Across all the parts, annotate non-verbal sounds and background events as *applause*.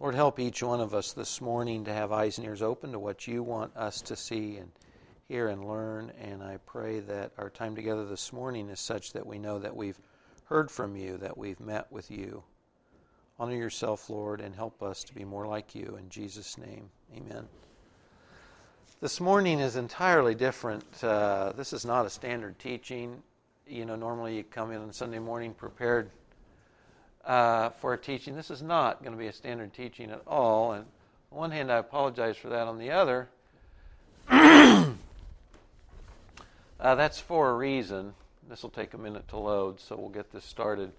Lord, help each one of us this morning to have eyes and ears open to what you want us to see and hear and learn. And I pray that our time together this morning is such that we know that we've heard from you, that we've met with you. Honor yourself, Lord, and help us to be more like you. In Jesus' name, amen. This morning is entirely different. Uh, this is not a standard teaching. You know, normally you come in on Sunday morning prepared uh, for a teaching. This is not going to be a standard teaching at all. And on one hand, I apologize for that. On the other, *coughs* uh, that's for a reason. This will take a minute to load, so we'll get this started.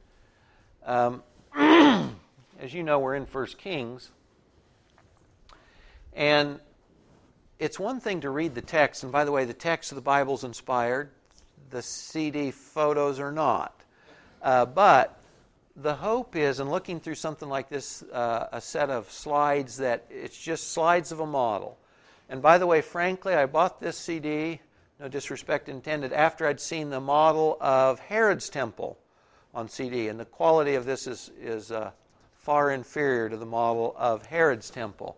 Um, *coughs* as you know, we're in First Kings, and it's one thing to read the text. And by the way, the text of the Bible is inspired. The CD photos are not. Uh, but the hope is, in looking through something like this, uh, a set of slides that it's just slides of a model. And by the way, frankly, I bought this CD, no disrespect intended, after I'd seen the model of Herod's temple on CD. And the quality of this is, is uh, far inferior to the model of Herod's temple.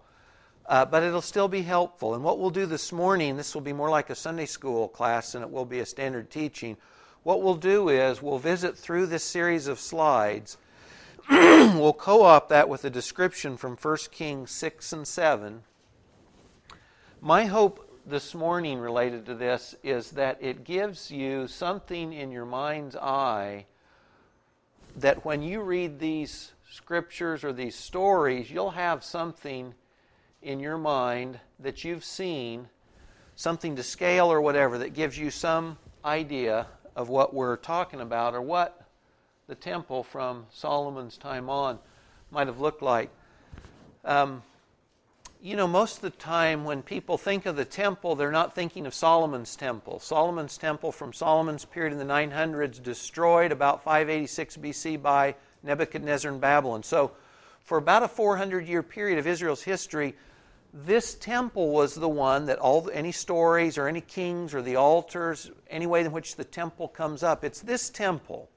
Uh, but it'll still be helpful. And what we'll do this morning, this will be more like a Sunday school class than it will be a standard teaching what we'll do is we'll visit through this series of slides. *clears throat* we'll co op that with a description from 1 Kings 6 and 7. My hope this morning related to this is that it gives you something in your mind's eye that when you read these scriptures or these stories, you'll have something in your mind that you've seen, something to scale or whatever, that gives you some idea of what we're talking about or what the temple from Solomon's time on might have looked like. Um, you know, most of the time when people think of the temple, they're not thinking of Solomon's temple. Solomon's temple from Solomon's period in the 900s destroyed about 586 BC by Nebuchadnezzar in Babylon. So, for about a 400 year period of Israel's history, this temple was the one that all any stories or any kings or the altars, any way in which the temple comes up, it's this temple.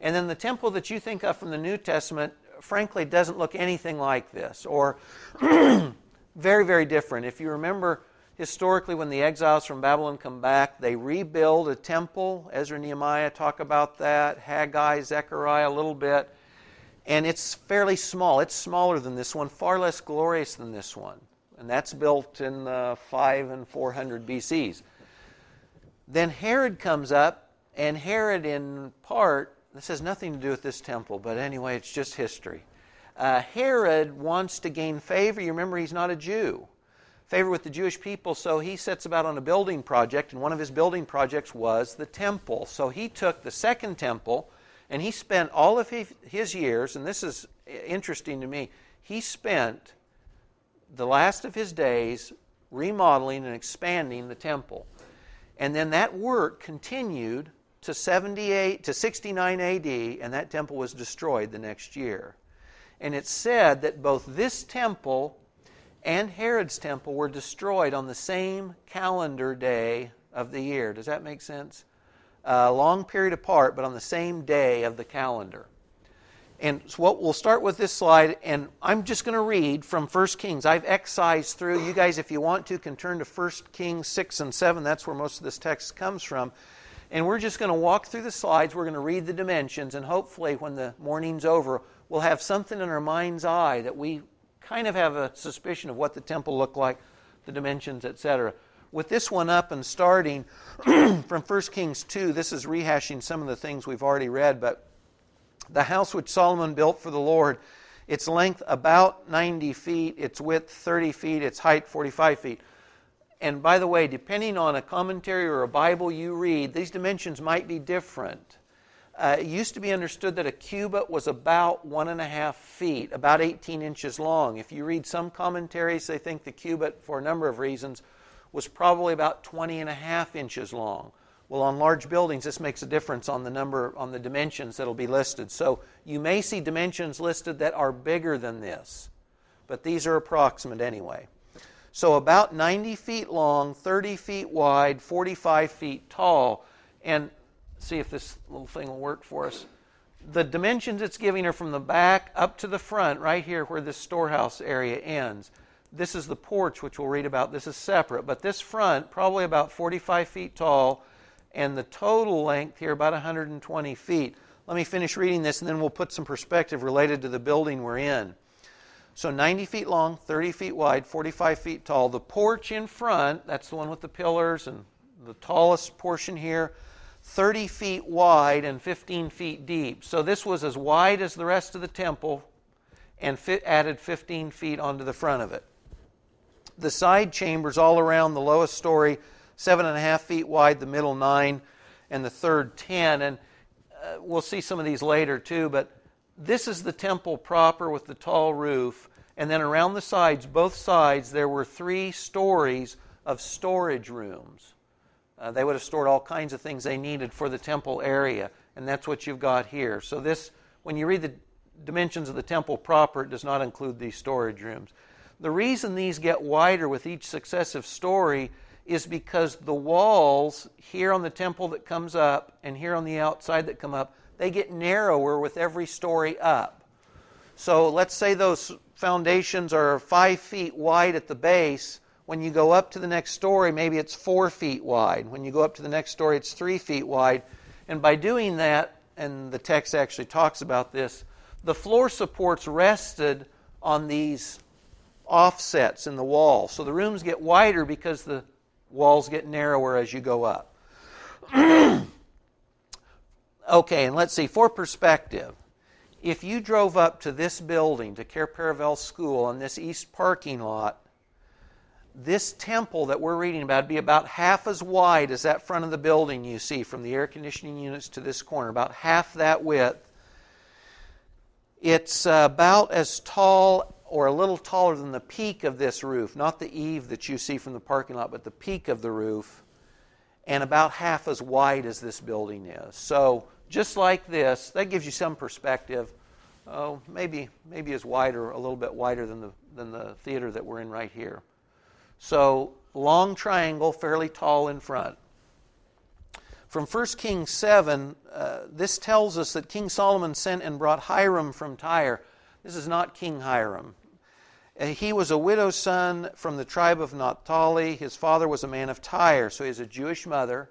And then the temple that you think of from the New Testament, frankly, doesn't look anything like this, or *clears throat* very, very different. If you remember historically, when the exiles from Babylon come back, they rebuild a temple. Ezra and Nehemiah talk about that, Haggai, Zechariah, a little bit. And it's fairly small. It's smaller than this one, far less glorious than this one and that's built in the 5 and 400 BCs. Then Herod comes up, and Herod, in part, this has nothing to do with this temple, but anyway, it's just history. Uh, Herod wants to gain favor. You remember, he's not a Jew. Favor with the Jewish people, so he sets about on a building project, and one of his building projects was the temple. So he took the second temple, and he spent all of his years, and this is interesting to me, he spent the last of his days remodeling and expanding the temple. And then that work continued to 78 to 69 AD and that temple was destroyed the next year. And it's said that both this temple and Herod's temple were destroyed on the same calendar day of the year. Does that make sense? A long period apart, but on the same day of the calendar. And so what we'll start with this slide, and I'm just going to read from 1 Kings. I've excised through. You guys, if you want to, can turn to 1 Kings 6 and 7. That's where most of this text comes from. And we're just going to walk through the slides. We're going to read the dimensions, and hopefully, when the morning's over, we'll have something in our mind's eye that we kind of have a suspicion of what the temple looked like, the dimensions, etc. With this one up and starting *clears throat* from 1 Kings 2, this is rehashing some of the things we've already read, but the house which Solomon built for the Lord, its length about 90 feet, its width 30 feet, its height 45 feet. And by the way, depending on a commentary or a Bible you read, these dimensions might be different. Uh, it used to be understood that a cubit was about one and a half feet, about 18 inches long. If you read some commentaries, they think the cubit, for a number of reasons, was probably about 20 and a half inches long. Well, on large buildings, this makes a difference on the number, on the dimensions that'll be listed. So you may see dimensions listed that are bigger than this, but these are approximate anyway. So about 90 feet long, 30 feet wide, 45 feet tall. And see if this little thing will work for us. the dimensions it's giving are from the back up to the front, right here where this storehouse area ends. This is the porch, which we'll read about. This is separate. But this front, probably about 45 feet tall, and the total length here about 120 feet. Let me finish reading this, and then we'll put some perspective related to the building we're in. So 90 feet long, 30 feet wide, 45 feet tall. The porch in front, that's the one with the pillars and the tallest portion here, 30 feet wide and 15 feet deep. So this was as wide as the rest of the temple and fit, added 15 feet onto the front of it. The side chambers all around the lowest story, seven and a half feet wide, the middle nine, and the third ten. And uh, we'll see some of these later too, but this is the temple proper with the tall roof. And then around the sides, both sides, there were three stories of storage rooms. Uh, they would have stored all kinds of things they needed for the temple area, and that's what you've got here. So, this, when you read the dimensions of the temple proper, it does not include these storage rooms. The reason these get wider with each successive story is because the walls here on the temple that comes up and here on the outside that come up, they get narrower with every story up. So let's say those foundations are five feet wide at the base. When you go up to the next story, maybe it's four feet wide. When you go up to the next story, it's three feet wide. And by doing that, and the text actually talks about this, the floor supports rested on these offsets in the wall. So the rooms get wider because the walls get narrower as you go up. *clears throat* okay, and let's see, for perspective, if you drove up to this building, to Cair Paravel School, on this east parking lot, this temple that we're reading about would be about half as wide as that front of the building you see from the air conditioning units to this corner, about half that width. It's about as tall or a little taller than the peak of this roof, not the eave that you see from the parking lot, but the peak of the roof, and about half as wide as this building is. So, just like this, that gives you some perspective. Oh, maybe maybe as wide or a little bit wider than the than the theater that we're in right here. So, long triangle, fairly tall in front. From 1 Kings 7, uh, this tells us that King Solomon sent and brought Hiram from Tyre. This is not King Hiram. Uh, he was a widow's son from the tribe of Naphtali. His father was a man of Tyre, so he has a Jewish mother,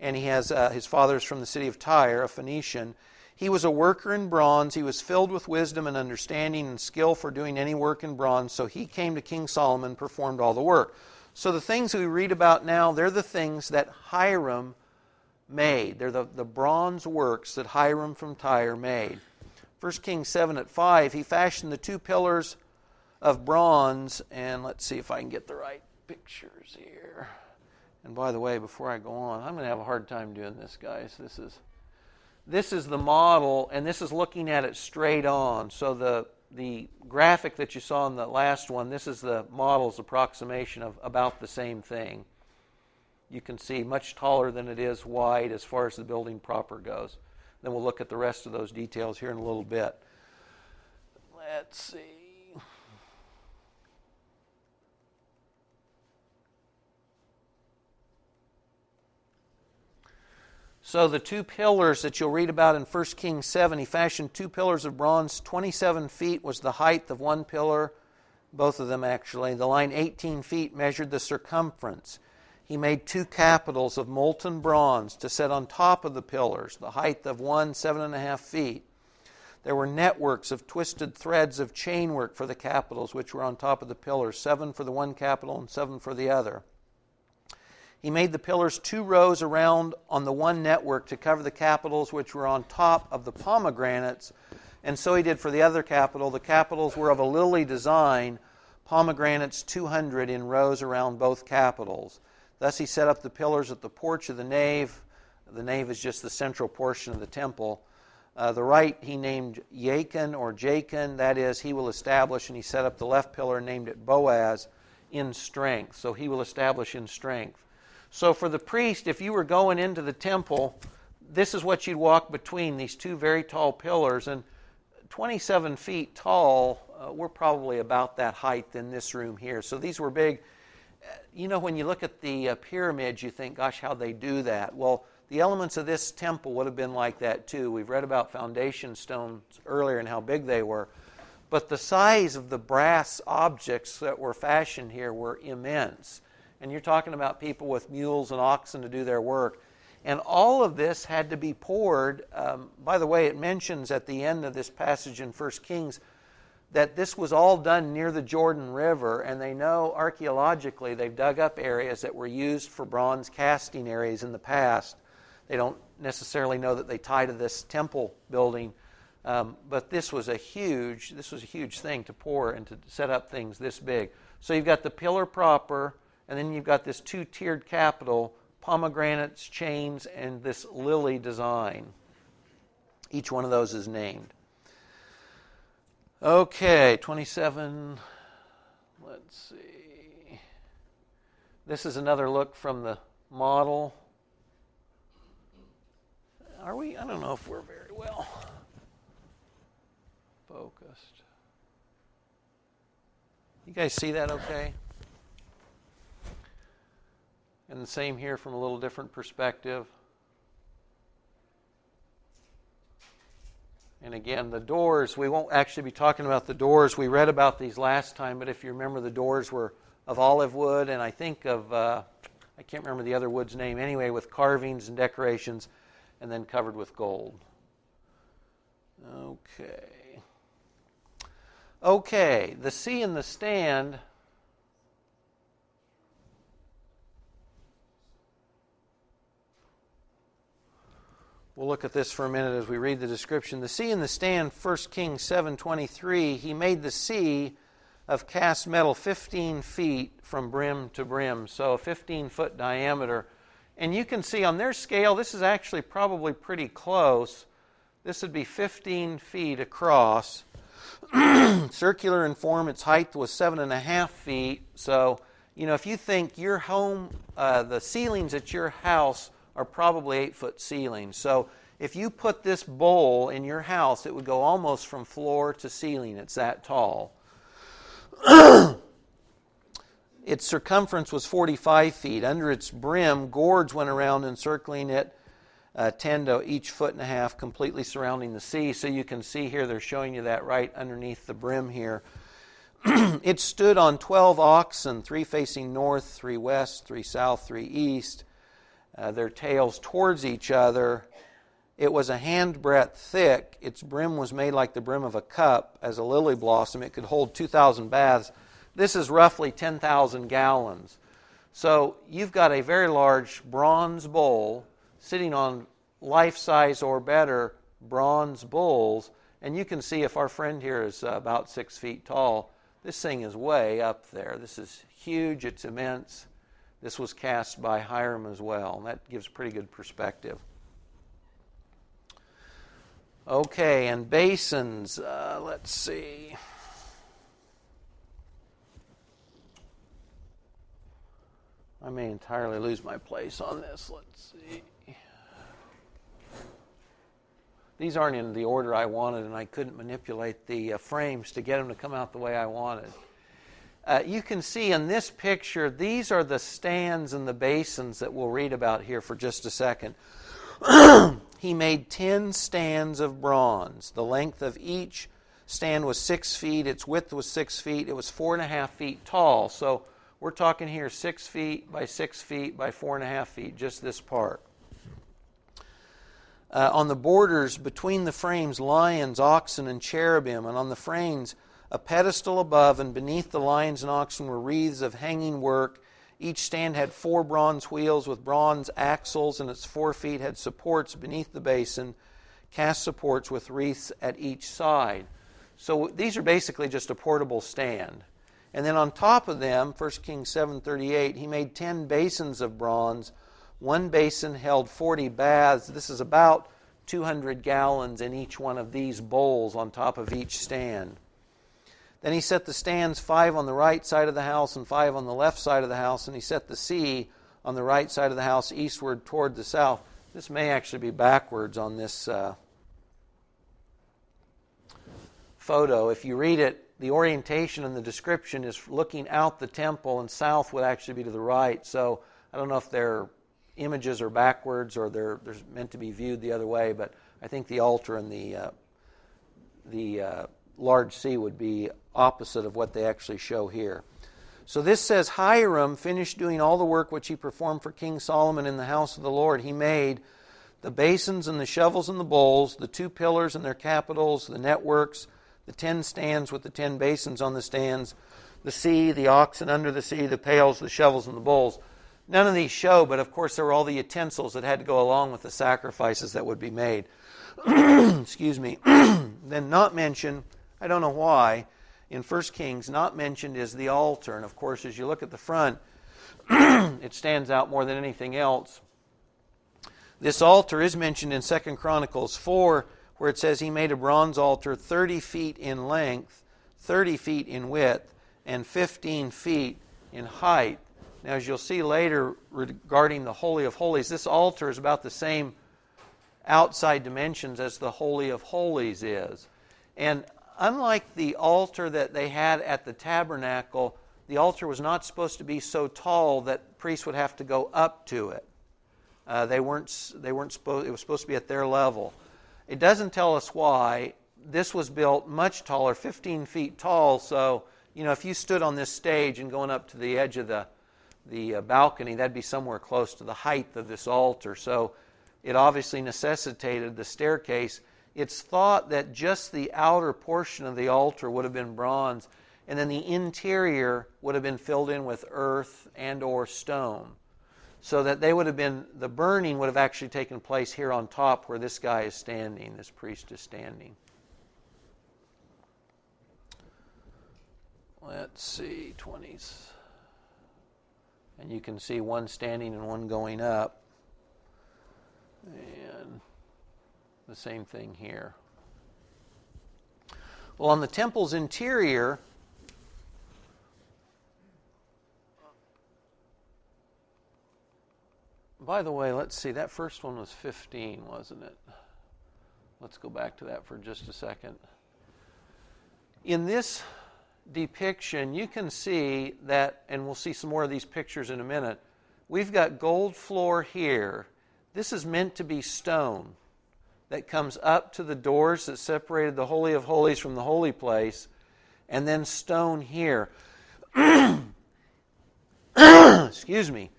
and he has uh, his father is from the city of Tyre, a Phoenician. He was a worker in bronze. He was filled with wisdom and understanding and skill for doing any work in bronze. So he came to King Solomon, performed all the work. So the things we read about now, they're the things that Hiram made. They're the, the bronze works that Hiram from Tyre made. 1 Kings 7 at 5, he fashioned the two pillars of bronze. And let's see if I can get the right pictures here. And by the way, before I go on, I'm going to have a hard time doing this, guys. This is this is the model, and this is looking at it straight on. So the the graphic that you saw in the last one, this is the model's approximation of about the same thing. You can see much taller than it is wide as far as the building proper goes. Then we'll look at the rest of those details here in a little bit. Let's see. So the two pillars that you'll read about in 1 Kings 7, he fashioned two pillars of bronze. 27 feet was the height of one pillar, both of them actually. The line 18 feet measured the circumference. He made two capitals of molten bronze to set on top of the pillars, the height of one seven and a half feet. There were networks of twisted threads of chainwork for the capitals, which were on top of the pillars, seven for the one capital and seven for the other. He made the pillars two rows around on the one network to cover the capitals which were on top of the pomegranates. And so he did for the other capital. The capitals were of a lily design, pomegranates 200 in rows around both capitals. Thus he set up the pillars at the porch of the nave. The nave is just the central portion of the temple. Uh, the right he named Yachin or Jachin, that is, he will establish, and he set up the left pillar and named it Boaz in strength. So he will establish in strength. So for the priest, if you were going into the temple, this is what you'd walk between these two very tall pillars. And 27 feet tall, uh, we're probably about that height in this room here. So these were big. You know, when you look at the uh, pyramids, you think, gosh, how they do that. Well, the elements of this temple would have been like that too. We've read about foundation stones earlier and how big they were. But the size of the brass objects that were fashioned here were immense. And you're talking about people with mules and oxen to do their work. And all of this had to be poured. Um, by the way, it mentions at the end of this passage in 1 Kings that this was all done near the Jordan River, and they know archaeologically they've dug up areas that were used for bronze casting areas in the past. They don't necessarily know that they tie to this temple building, um, but this was a huge this was a huge thing to pour and to set up things this big. So you've got the pillar proper, and then you've got this two-tiered capital, pomegranates, chains, and this lily design. Each one of those is named. Okay, 27. Let's see. This is another look from the model. Are we? I don't know if we're very well focused. You guys see that okay? And the same here from a little different perspective. And again, the doors, we won't actually be talking about the doors. We read about these last time, but if you remember, the doors were of olive wood, and I think of, uh, I can't remember the other wood's name anyway, with carvings and decorations, and then covered with gold. Okay. Okay, the sea and the stand We'll look at this for a minute as we read the description. The sea in the stand, 1 Kings 7:23, he made the sea of cast metal 15 feet from brim to brim, so a 15 foot diameter. And you can see on their scale, this is actually probably pretty close. This would be 15 feet across. *clears throat* Circular in form, its height was seven and a half feet. So, you know, if you think your home, uh, the ceilings at your house are probably eight foot ceilings. So if you put this bowl in your house, it would go almost from floor to ceiling. It's that tall. *clears throat* its circumference was 45 feet. Under its brim, gourds went around encircling it, uh, 10 to each foot and a half, completely surrounding the sea. So you can see here, they're showing you that right underneath the brim here. *clears throat* it stood on 12 oxen, three facing north, three west, three south, three east uh, their tails towards each other. It was a handbreadth thick. Its brim was made like the brim of a cup, as a lily blossom. It could hold 2,000 baths. This is roughly 10,000 gallons. So you've got a very large bronze bowl sitting on life size or better bronze bowls. And you can see if our friend here is uh, about six feet tall, this thing is way up there. This is huge, it's immense. This was cast by Hiram as well. And that gives pretty good perspective. Okay, and basins. Uh, let's see. I may entirely lose my place on this. Let's see. These aren't in the order I wanted, and I couldn't manipulate the uh, frames to get them to come out the way I wanted. Uh, you can see in this picture, these are the stands and the basins that we'll read about here for just a second. *clears throat* he made 10 stands of bronze. The length of each stand was six feet, its width was six feet, it was four and a half feet tall. So we're talking here six feet by six feet by four and a half feet, just this part. Uh, on the borders between the frames, lions, oxen, and cherubim, and on the frames, a pedestal above, and beneath the lions and oxen were wreaths of hanging work. Each stand had four bronze wheels with bronze axles, and its four feet had supports beneath the basin, cast supports with wreaths at each side. So these are basically just a portable stand. And then on top of them, 1 Kings 7:38, he made 10 basins of bronze. One basin held 40 baths. This is about 200 gallons in each one of these bowls on top of each stand. Then he set the stands five on the right side of the house and five on the left side of the house, and he set the sea on the right side of the house eastward toward the south. This may actually be backwards on this uh, photo. If you read it, the orientation and the description is looking out the temple, and south would actually be to the right. So I don't know if they're images are backwards or they're, they're meant to be viewed the other way, but I think the altar and the, uh, the uh, large sea would be opposite of what they actually show here. So this says Hiram finished doing all the work which he performed for King Solomon in the house of the Lord. He made the basins and the shovels and the bowls, the two pillars and their capitals, the networks, the ten stands with the ten basins on the stands, the sea, the oxen under the sea, the pails, the shovels, and the bowls. None of these show, but of course there were all the utensils that had to go along with the sacrifices that would be made. *clears throat* Excuse me. *clears throat* then not mentioned, I don't know why, in 1 Kings, not mentioned is the altar. And of course, as you look at the front, *clears throat* it stands out more than anything else. This altar is mentioned in 2 Chronicles 4, where it says he made a bronze altar 30 feet in length, 30 feet in width, and 15 feet in height. Now, as you'll see later regarding the Holy of Holies, this altar is about the same outside dimensions as the Holy of Holies is. And unlike the altar that they had at the tabernacle, the altar was not supposed to be so tall that priests would have to go up to it. Uh, they weren't. They weren't supposed. It was supposed to be at their level. It doesn't tell us why. This was built much taller, 15 feet tall. So you know, if you stood on this stage and going up to the edge of the the uh, balcony, that'd be somewhere close to the height of this altar. So it obviously necessitated the staircase. It's thought that just the outer portion of the altar would have been bronze, and then the interior would have been filled in with earth and or stone. So that they would have been the burning would have actually taken place here on top where this guy is standing, this priest is standing. Let's see, 20s. And you can see one standing and one going up. And the same thing here. Well, on the temple's interior, by the way, let's see, that first one was 15, wasn't it? Let's go back to that for just a second. In this depiction, you can see that, and we'll see some more of these pictures in a minute. We've got gold floor here. This is meant to be stone that comes up to the doors that separated the Holy of Holies from the holy place, and then stone here. *clears throat* Excuse me.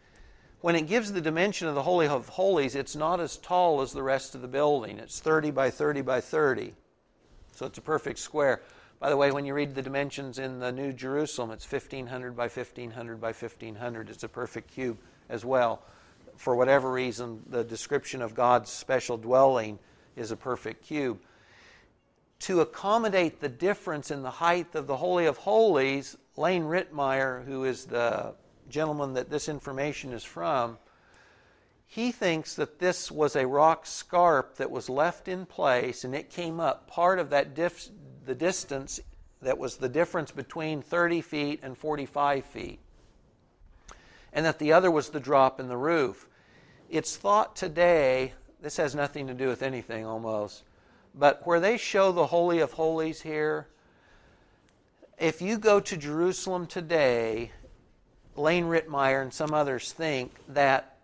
When it gives the dimension of the Holy of Holies, it's not as tall as the rest of the building. It's 30 by 30 by 30. So it's a perfect square. By the way, when you read the dimensions in the New Jerusalem, it's 1500 by 1500 by 1500. It's a perfect cube as well. For whatever reason, the description of God's special dwelling is a perfect cube. To accommodate the difference in the height of the Holy of Holies, Leen Ritmeyer, who is the gentleman that this information is from, he thinks that this was a rock scarp that was left in place and it came up part of that dif- the distance that was the difference between 30 feet and 45 feet, and that the other was the drop in the roof. It's thought today, this has nothing to do with anything almost, but where they show the Holy of Holies here, if you go to Jerusalem today, Leen Ritmeyer and some others think that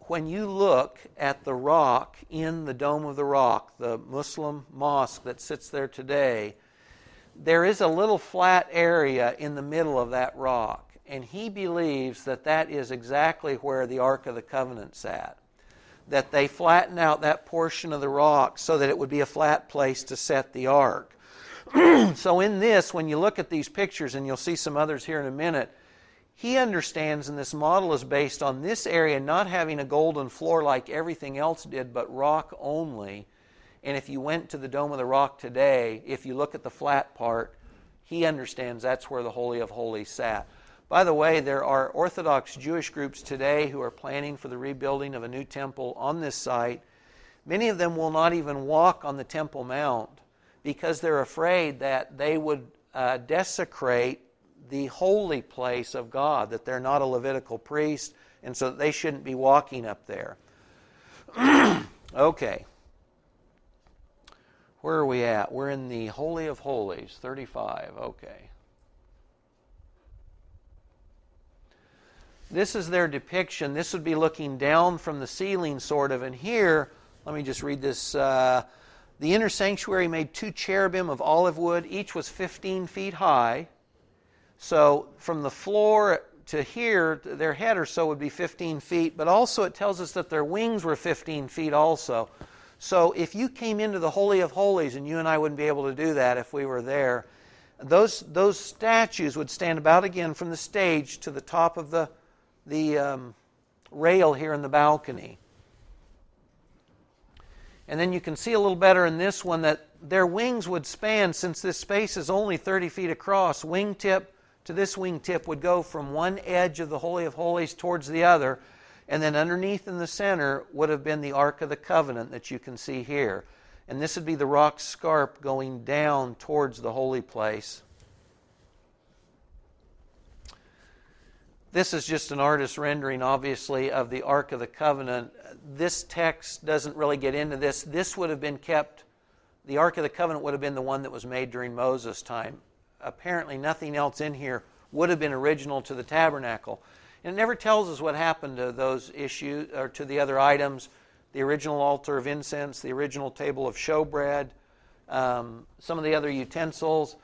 when you look at the rock in the Dome of the Rock, the Muslim mosque that sits there today, there is a little flat area in the middle of that rock, and he believes that that is exactly where the Ark of the Covenant sat. That they flatten out that portion of the rock so that it would be a flat place to set the ark. *clears throat* so, in this, when you look at these pictures, and you'll see some others here in a minute, he understands, and this model is based on this area not having a golden floor like everything else did, but rock only and if you went to the Dome of the Rock today, if you look at the flat part, he understands that's where the Holy of Holies sat. By the way, there are Orthodox Jewish groups today who are planning for the rebuilding of a new temple on this site. Many of them will not even walk on the Temple Mount because they're afraid that they would uh, desecrate the holy place of God, that they're not a Levitical priest, and so they shouldn't be walking up there. *clears throat* okay. Where are we at? We're in the Holy of Holies, 35. Okay. This is their depiction. This would be looking down from the ceiling, sort of. And here, let me just read this. Uh, the inner sanctuary made two cherubim of olive wood. Each was 15 feet high. So from the floor to here, their head or so would be 15 feet. But also, it tells us that their wings were 15 feet also. So if you came into the Holy of Holies, and you and I wouldn't be able to do that if we were there, those, those statues would stand about again from the stage to the top of the, the um, rail here in the balcony. And then you can see a little better in this one that their wings would span, since this space is only 30 feet across, wingtip to this wingtip would go from one edge of the Holy of Holies towards the other. And then underneath in the center would have been the Ark of the Covenant that you can see here. And this would be the rock scarp going down towards the holy place. This is just an artist's rendering, obviously, of the Ark of the Covenant. This text doesn't really get into this. This would have been kept, the Ark of the Covenant would have been the one that was made during Moses' time. Apparently, nothing else in here would have been original to the tabernacle. And it never tells us what happened to those issues or to the other items the original altar of incense, the original table of showbread, um, some of the other utensils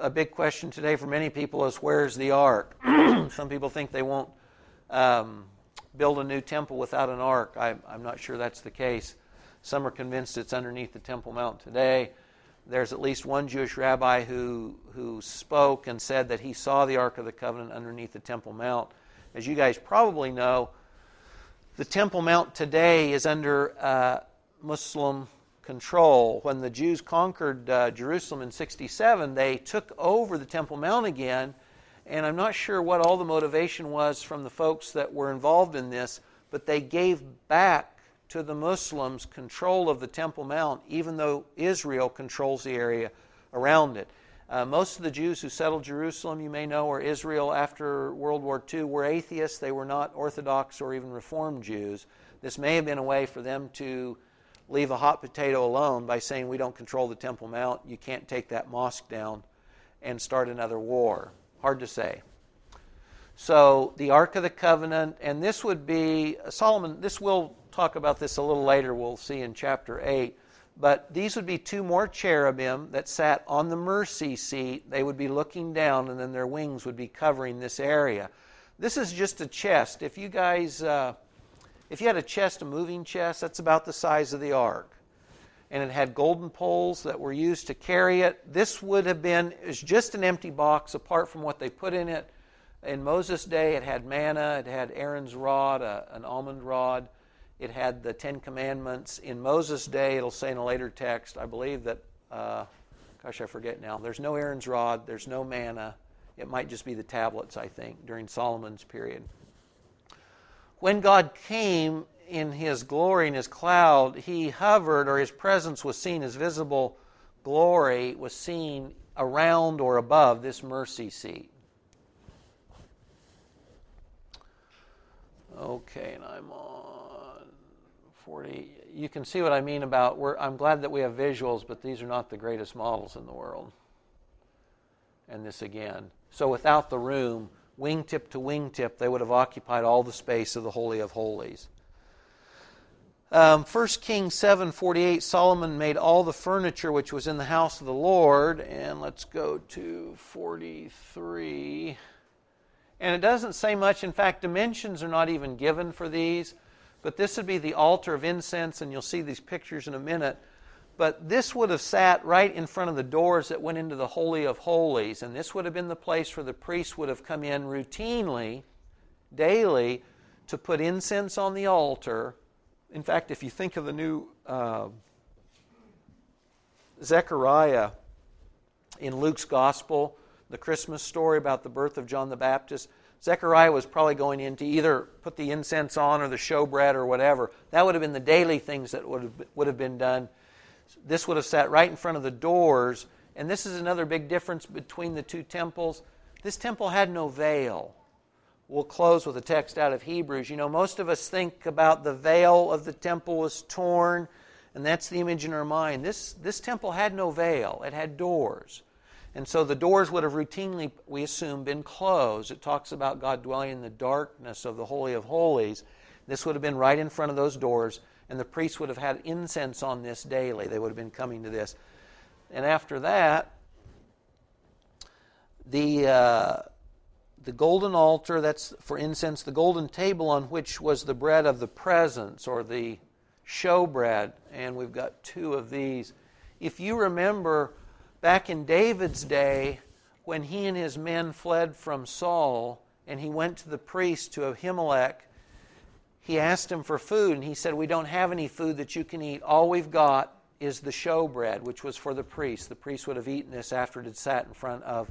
a big question today for many people is where's the ark? *clears throat* Some people think they won't um, build a new temple without an ark. I, I'm not sure that's the case. Some are convinced it's underneath the Temple Mount today. There's at least one Jewish rabbi who, who spoke and said that he saw the Ark of the Covenant underneath the Temple Mount. As you guys probably know, the Temple Mount today is under uh, Muslim control. When the Jews conquered uh, Jerusalem in 67, they took over the Temple Mount again, and I'm not sure what all the motivation was from the folks that were involved in this, but they gave back to the Muslims control of the Temple Mount, even though Israel controls the area around it. Uh, most of the Jews who settled Jerusalem, you may know, or Israel after World War II, were atheists. They were not Orthodox or even Reformed Jews. This may have been a way for them to leave a hot potato alone by saying we don't control the Temple Mount, you can't take that mosque down and start another war. Hard to say. So, the Ark of the Covenant, and this would be, Solomon, this we'll talk about this a little later, we'll see in chapter 8. But these would be two more cherubim that sat on the mercy seat. They would be looking down, and then their wings would be covering this area. This is just a chest. If you guys. Uh, if you had a chest, a moving chest, that's about the size of the ark. And it had golden poles that were used to carry it. This would have been just an empty box apart from what they put in it. In Moses' day, it had manna, it had Aaron's rod, a, an almond rod, it had the Ten Commandments. In Moses' day, it'll say in a later text, I believe that, uh, gosh, I forget now, there's no Aaron's rod, there's no manna. It might just be the tablets, I think, during Solomon's period when God came in his glory in his cloud, he hovered, or his presence was seen, his visible glory was seen around or above this mercy seat. Okay, and I'm on 40. You can see what I mean about. I'm glad that we have visuals, but these are not the greatest models in the world. And this again. So without the room, wingtip to wingtip, they would have occupied all the space of the Holy of Holies. Um, 1 Kings 7:48 Solomon made all the furniture which was in the house of the Lord and let's go to 43 and it doesn't say much. In fact dimensions are not even given for these but this would be the altar of incense and you'll see these pictures in a minute but this would have sat right in front of the doors that went into the Holy of Holies. And this would have been the place where the priests would have come in routinely, daily, to put incense on the altar. In fact, if you think of the new uh, Zechariah in Luke's Gospel, the Christmas story about the birth of John the Baptist, Zechariah was probably going in to either put the incense on or the showbread or whatever. That would have been the daily things that would have, would have been done this would have sat right in front of the doors. And this is another big difference between the two temples. This temple had no veil. We'll close with a text out of Hebrews. You know, most of us think about the veil of the temple was torn, and that's the image in our mind. This, this temple had no veil, it had doors. And so the doors would have routinely, we assume, been closed. It talks about God dwelling in the darkness of the Holy of Holies. This would have been right in front of those doors, and the priests would have had incense on this daily. They would have been coming to this. And after that, the, uh, the golden altar, that's for incense, the golden table on which was the bread of the presence or the showbread, and we've got two of these. If you remember, back in David's day, when he and his men fled from Saul and he went to the priest, to Ahimelech, he asked him for food, and he said, We don't have any food that you can eat. All we've got is the showbread, which was for the priest. The priest would have eaten this after it had sat in front of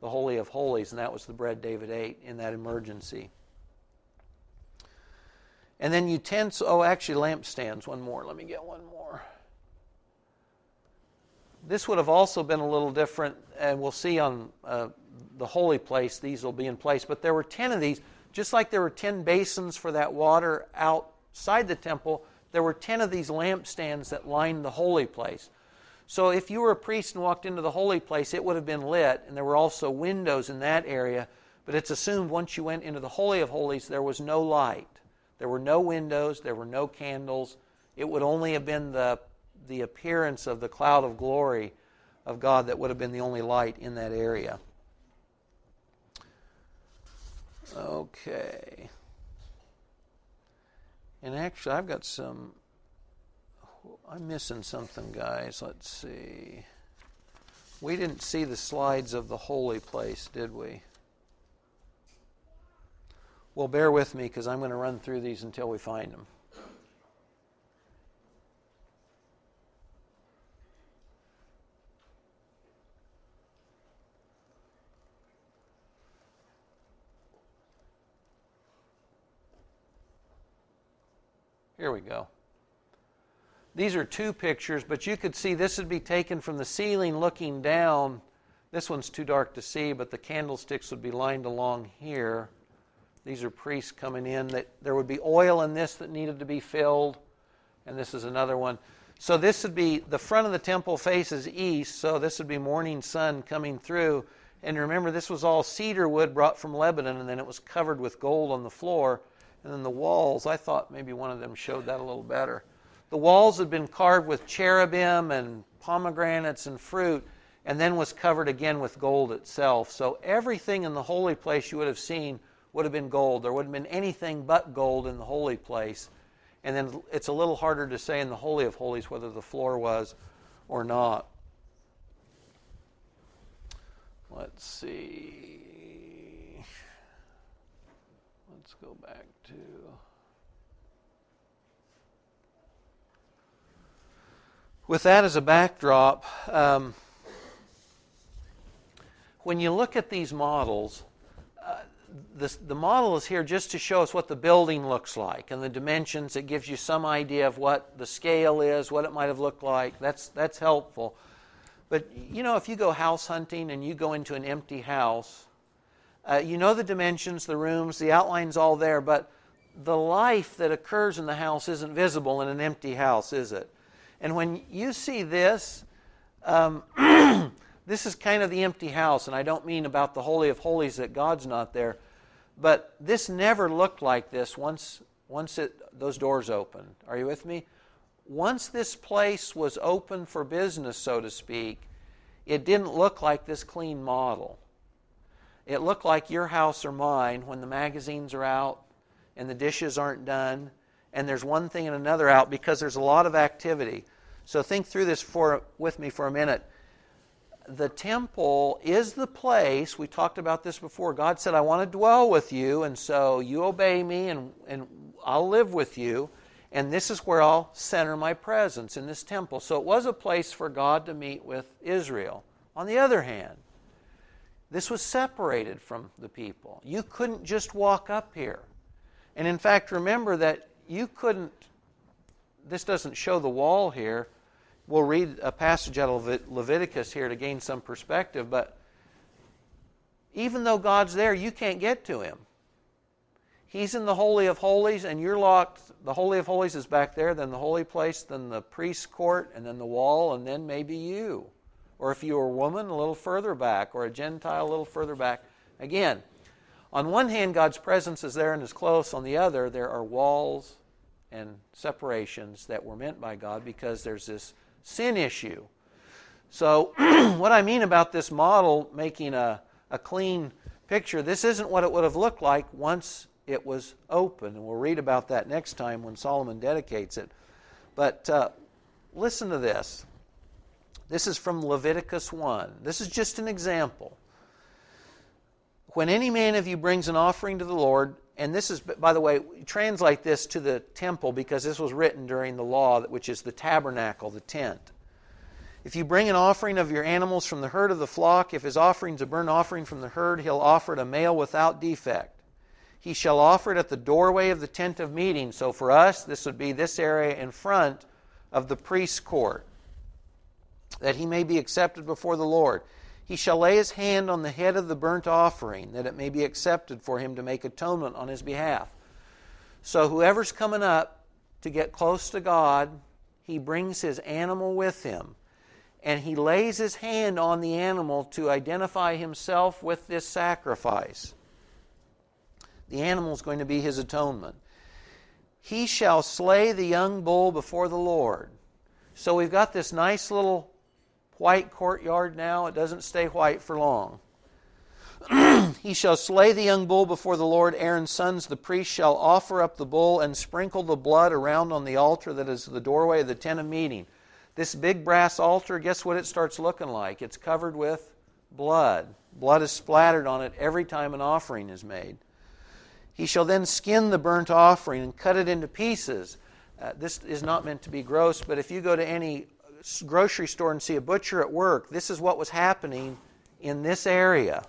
the Holy of Holies, and that was the bread David ate in that emergency. And then utensils, oh, actually, lampstands, one more. Let me get one more. This would have also been a little different, and we'll see on uh, the holy place, these will be in place. But there were 10 of these, just like there were 10 basins for that water outside the temple, there were 10 of these lampstands that lined the holy place. So if you were a priest and walked into the holy place, it would have been lit, and there were also windows in that area. But it's assumed once you went into the Holy of Holies, there was no light. There were no windows, there were no candles. It would only have been the, the appearance of the cloud of glory of God that would have been the only light in that area. Okay. And actually, I've got some I'm missing something, guys. Let's see. We didn't see the slides of the holy place, did we? Well, bear with me because I'm going to run through these until we find them. Here we go. These are two pictures, but you could see this would be taken from the ceiling looking down. This one's too dark to see, but the candlesticks would be lined along here. These are priests coming in. That there would be oil in this that needed to be filled, and this is another one. So this would be the front of the temple faces east, so this would be morning sun coming through. And remember, this was all cedar wood brought from Lebanon, and then it was covered with gold on the floor. And then the walls, I thought maybe one of them showed that a little better. The walls had been carved with cherubim and pomegranates and fruit, and then was covered again with gold itself. So everything in the holy place you would have seen would have been gold. There wouldn't have been anything but gold in the holy place. And then it's a little harder to say in the Holy of Holies whether the floor was or not. Let's see. Let's go back to. with that as a backdrop, um, when you look at these models, uh, this, the model is here just to show us what the building looks like and the dimensions. It gives you some idea of what the scale is, what it might have looked like. That's, that's helpful. But you know, if you go house hunting and you go into an empty house, uh, you know the dimensions, the rooms, the outline's all there, but the life that occurs in the house isn't visible in an empty house, is it? And when you see this, um, *clears throat* this is kind of the empty house, and I don't mean about the Holy of Holies that God's not there, but this never looked like this once, once it, those doors opened. Are you with me? Once this place was open for business, so to speak, it didn't look like this clean model. It looked like your house or mine when the magazines are out and the dishes aren't done and there's one thing and another out because there's a lot of activity. So think through this for, with me for a minute. The temple is the place, we talked about this before. God said, I want to dwell with you, and so you obey me, and, and I'll live with you. And this is where I'll center my presence in this temple. So it was a place for God to meet with Israel. On the other hand, this was separated from the people. You couldn't just walk up here. And in fact, remember that you couldn't, this doesn't show the wall here. We'll read a passage out of Leviticus here to gain some perspective, but even though God's there, you can't get to Him. He's in the Holy of Holies, and you're locked. The Holy of Holies is back there, then the holy place, then the priest's court, and then the wall, and then maybe you. Or if you were a woman, a little further back, or a Gentile, a little further back. Again, on one hand, God's presence is there and is close. On the other, there are walls and separations that were meant by God because there's this sin issue. So, *clears throat* what I mean about this model making a, a clean picture, this isn't what it would have looked like once it was open. And we'll read about that next time when Solomon dedicates it. But uh, listen to this. This is from Leviticus 1. This is just an example. When any man of you brings an offering to the Lord, and this is, by the way, translate this to the temple because this was written during the law, which is the tabernacle, the tent. If you bring an offering of your animals from the herd of the flock, if his offering is a burnt offering from the herd, he'll offer it a male without defect. He shall offer it at the doorway of the tent of meeting. So for us, this would be this area in front of the priest's court, that he may be accepted before the Lord. He shall lay his hand on the head of the burnt offering, that it may be accepted for him to make atonement on his behalf. So, whoever's coming up to get close to God, he brings his animal with him. And he lays his hand on the animal to identify himself with this sacrifice. The animal is going to be his atonement. He shall slay the young bull before the Lord. So we've got this nice little white courtyard now. It doesn't stay white for long. *clears throat* he shall slay the young bull before the Lord. Aaron's sons, the priests, shall offer up the bull and sprinkle the blood around on the altar that is the doorway of the tent of meeting. This big brass altar, guess what it starts looking like? It's covered with blood. Blood is splattered on it every time an offering is made. He shall then skin the burnt offering and cut it into pieces. Uh, this is not meant to be gross, but if you go to any grocery store and see a butcher at work, this is what was happening in this area.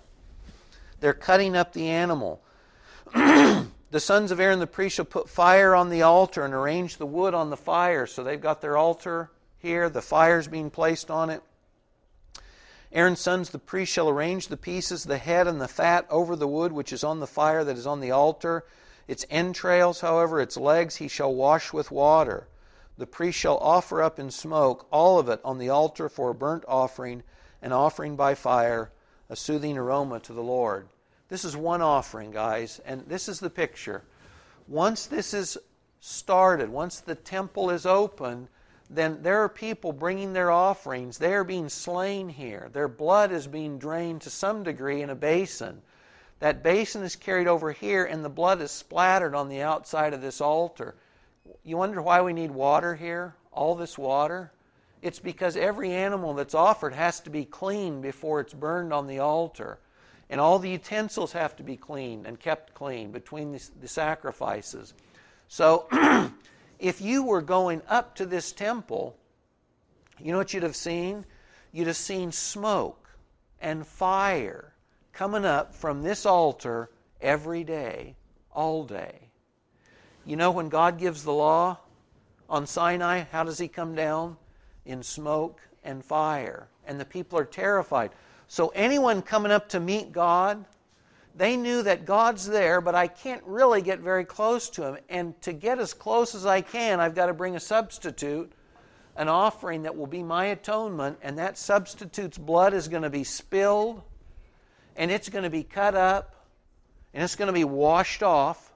They're cutting up the animal. *clears throat* the sons of Aaron the priest shall put fire on the altar and arrange the wood on the fire. So they've got their altar here, the fire's being placed on it. Aaron's sons, the priest, shall arrange the pieces, the head and the fat over the wood which is on the fire that is on the altar. Its entrails, however, its legs, he shall wash with water the priest shall offer up in smoke all of it on the altar for a burnt offering, an offering by fire, a soothing aroma to the Lord. This is one offering, guys, and this is the picture. Once this is started, once the temple is open, then there are people bringing their offerings. They are being slain here. Their blood is being drained to some degree in a basin. That basin is carried over here, and the blood is splattered on the outside of this altar. You wonder why we need water here? All this water? It's because every animal that's offered has to be clean before it's burned on the altar. And all the utensils have to be cleaned and kept clean between the, the sacrifices. So, *clears throat* if you were going up to this temple, you know what you'd have seen? You'd have seen smoke and fire coming up from this altar every day, all day. You know, when God gives the law on Sinai, how does He come down? In smoke and fire. And the people are terrified. So, anyone coming up to meet God, they knew that God's there, but I can't really get very close to Him. And to get as close as I can, I've got to bring a substitute, an offering that will be my atonement, and that substitute's blood is going to be spilled, and it's going to be cut up, and it's going to be washed off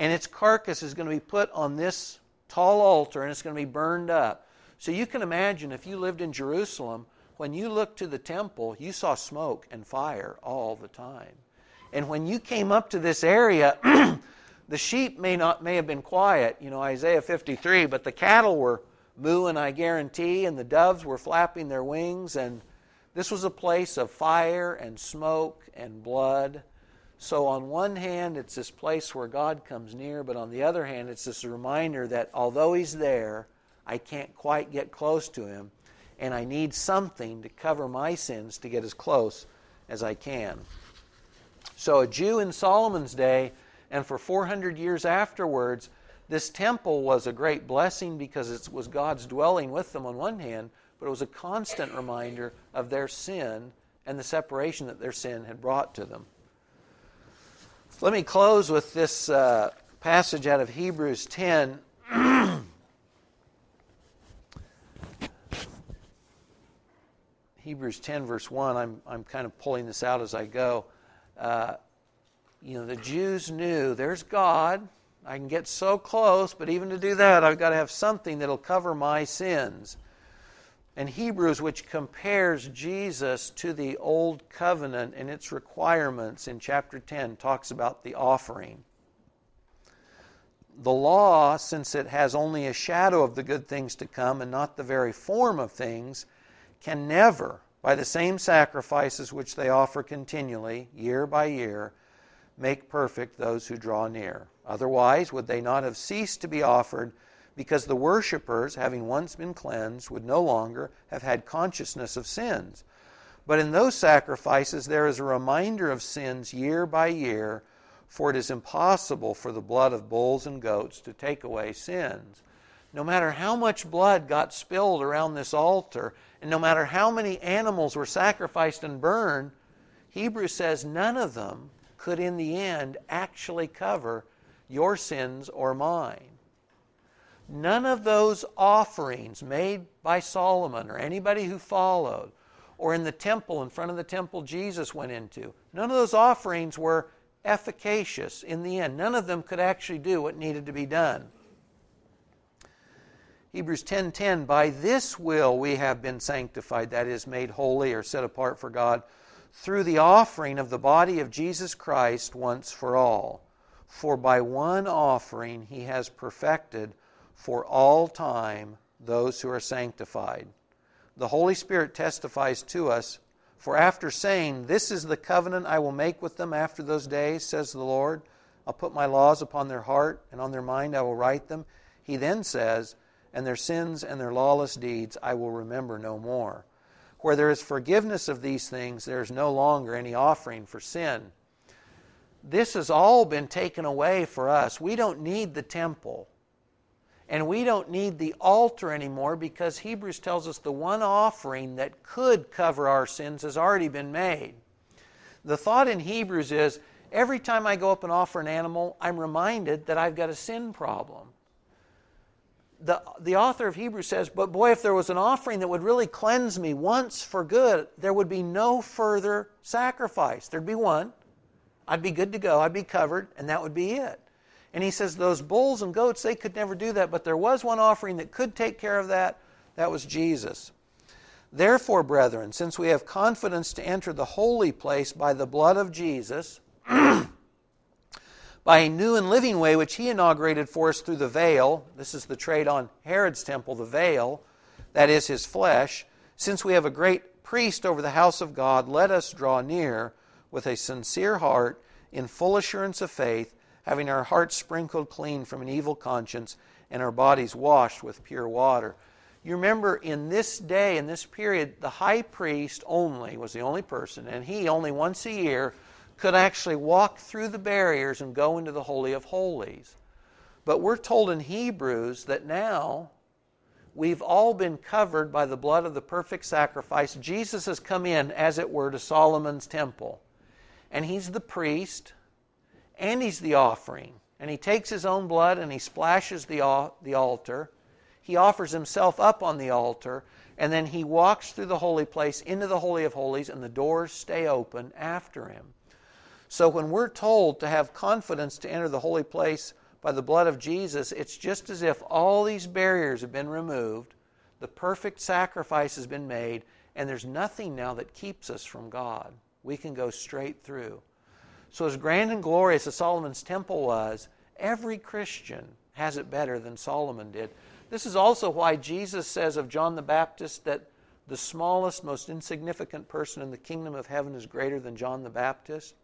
and its carcass is going to be put on this tall altar and it's going to be burned up. So you can imagine if you lived in Jerusalem, when you looked to the temple, you saw smoke and fire all the time. And when you came up to this area, *clears throat* the sheep may not may have been quiet, you know, Isaiah 53, but the cattle were mooing, I guarantee, and the doves were flapping their wings and this was a place of fire and smoke and blood so, on one hand, it's this place where God comes near, but on the other hand, it's this reminder that although He's there, I can't quite get close to Him, and I need something to cover my sins to get as close as I can. So, a Jew in Solomon's day, and for 400 years afterwards, this temple was a great blessing because it was God's dwelling with them on one hand, but it was a constant reminder of their sin and the separation that their sin had brought to them. Let me close with this uh, passage out of Hebrews 10. *clears throat* Hebrews 10, verse 1, I'm, I'm kind of pulling this out as I go. Uh, you know, the Jews knew there's God. I can get so close, but even to do that, I've got to have something that'll cover my sins. And Hebrews, which compares Jesus to the Old Covenant and its requirements in chapter 10, talks about the offering. The law, since it has only a shadow of the good things to come and not the very form of things, can never, by the same sacrifices which they offer continually, year by year, make perfect those who draw near. Otherwise, would they not have ceased to be offered, because the worshippers, having once been cleansed, would no longer have had consciousness of sins? But in those sacrifices, there is a reminder of sins year by year, for it is impossible for the blood of bulls and goats to take away sins. No matter how much blood got spilled around this altar, and no matter how many animals were sacrificed and burned, Hebrews says none of them could in the end actually cover your sins or mine. None of those offerings made by Solomon or anybody who followed, or in the temple, in front of the temple Jesus went into, none of those offerings were efficacious in the end. None of them could actually do what needed to be done. Hebrews 10:10 By this will we have been sanctified that is made holy or set apart for God through the offering of the body of Jesus Christ once for all for by one offering he has perfected for all time those who are sanctified the Holy Spirit testifies to us for after saying this is the covenant I will make with them after those days says the Lord I'll put my laws upon their heart and on their mind I will write them he then says and their sins and their lawless deeds I will remember no more. Where there is forgiveness of these things, there is no longer any offering for sin. This has all been taken away for us. We don't need the temple. And we don't need the altar anymore because Hebrews tells us the one offering that could cover our sins has already been made. The thought in Hebrews is every time I go up and offer an animal, I'm reminded that I've got a sin problem the, the author of Hebrews says, But boy, if there was an offering that would really cleanse me once for good, there would be no further sacrifice. There'd be one. I'd be good to go. I'd be covered, and that would be it. And he says, Those bulls and goats, they could never do that, but there was one offering that could take care of that. That was Jesus. Therefore, brethren, since we have confidence to enter the holy place by the blood of Jesus, *clears throat* by a new and living way which he inaugurated for us through the veil. This is the trade on Herod's temple, the veil, that is his flesh. Since we have a great priest over the house of God, let us draw near with a sincere heart, in full assurance of faith, having our hearts sprinkled clean from an evil conscience and our bodies washed with pure water. You remember in this day, in this period, the high priest only was the only person, and he only once a year could actually walk through the barriers and go into the Holy of Holies. But we're told in Hebrews that now we've all been covered by the blood of the perfect sacrifice. Jesus has come in, as it were, to Solomon's temple. And he's the priest, and he's the offering. And he takes his own blood and he splashes the, the altar. He offers himself up on the altar, and then he walks through the holy place into the Holy of Holies, and the doors stay open after him. So when we're told to have confidence to enter the holy place by the blood of Jesus, it's just as if all these barriers have been removed, the perfect sacrifice has been made, and there's nothing now that keeps us from God. We can go straight through. So, as grand and glorious as Solomon's temple was, every Christian has it better than Solomon did. This is also why Jesus says of John the Baptist that the smallest, most insignificant person in the kingdom of heaven is greater than John the Baptist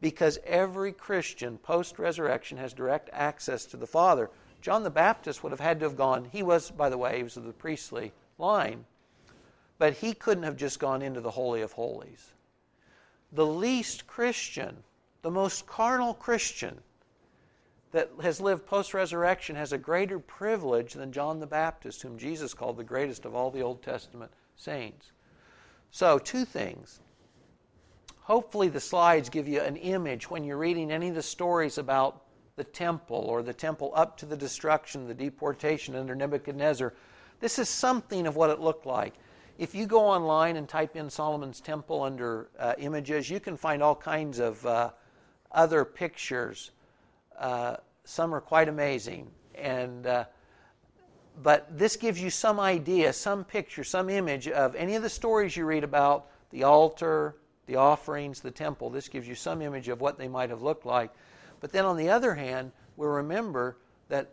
because every Christian post resurrection has direct access to the Father. John the Baptist would have had to have gone, he was, by the way, he was of the priestly line, but he couldn't have just gone into the Holy of Holies. The least Christian, the most carnal Christian that has lived post resurrection has a greater privilege than John the Baptist, whom Jesus called the greatest of all the Old Testament saints. So, two things. Hopefully, the slides give you an image when you're reading any of the stories about the temple or the temple up to the destruction, the deportation under Nebuchadnezzar. This is something of what it looked like. If you go online and type in Solomon's Temple under uh, images, you can find all kinds of uh, other pictures. Uh, some are quite amazing. And, uh, but this gives you some idea, some picture, some image of any of the stories you read about the altar, the offerings, the temple. This gives you some image of what they might have looked like. But then on the other hand, we'll remember that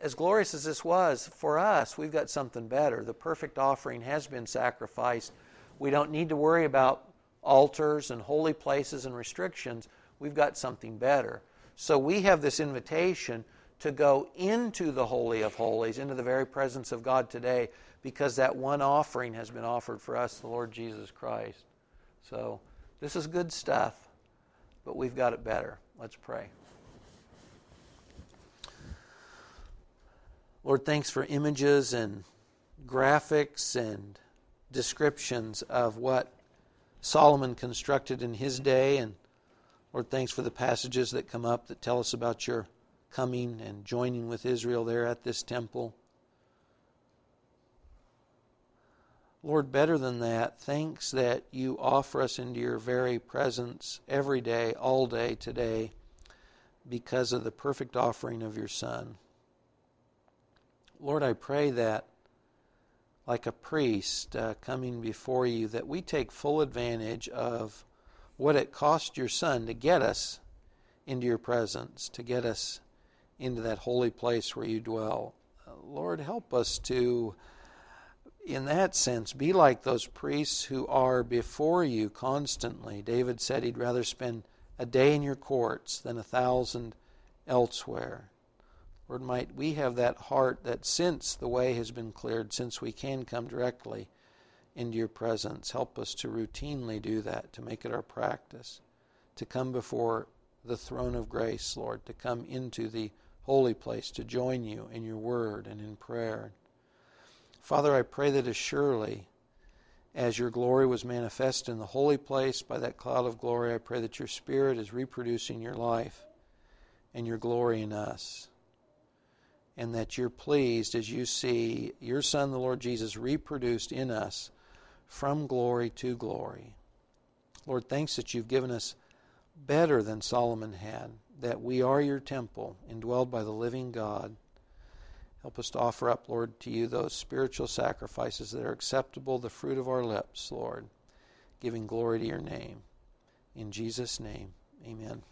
as glorious as this was, for us, we've got something better. The perfect offering has been sacrificed. We don't need to worry about altars and holy places and restrictions. We've got something better. So we have this invitation to go into the Holy of Holies, into the very presence of God today, because that one offering has been offered for us, the Lord Jesus Christ. So this is good stuff, but we've got it better. Let's pray. Lord, thanks for images and graphics and descriptions of what Solomon constructed in his day. And Lord, thanks for the passages that come up that tell us about your coming and joining with Israel there at this temple. Lord, better than that, thanks that you offer us into your very presence every day, all day today, because of the perfect offering of your Son. Lord, I pray that, like a priest uh, coming before you, that we take full advantage of what it cost your Son to get us into your presence, to get us into that holy place where you dwell. Uh, Lord, help us to, in that sense, be like those priests who are before you constantly. David said he'd rather spend a day in your courts than a thousand elsewhere. Lord, might we have that heart that since the way has been cleared, since we can come directly into your presence, help us to routinely do that, to make it our practice, to come before the throne of grace, Lord, to come into the holy place, to join you in your word and in prayer. Father, I pray that as surely as your glory was manifest in the holy place by that cloud of glory, I pray that your Spirit is reproducing your life and your glory in us and that you're pleased as you see your Son, the Lord Jesus, reproduced in us from glory to glory. Lord, thanks that you've given us better than Solomon had, that we are your temple, indwelled by the living God. Help us to offer up, Lord, to you those spiritual sacrifices that are acceptable, the fruit of our lips, Lord, giving glory to your name. In Jesus' name, amen.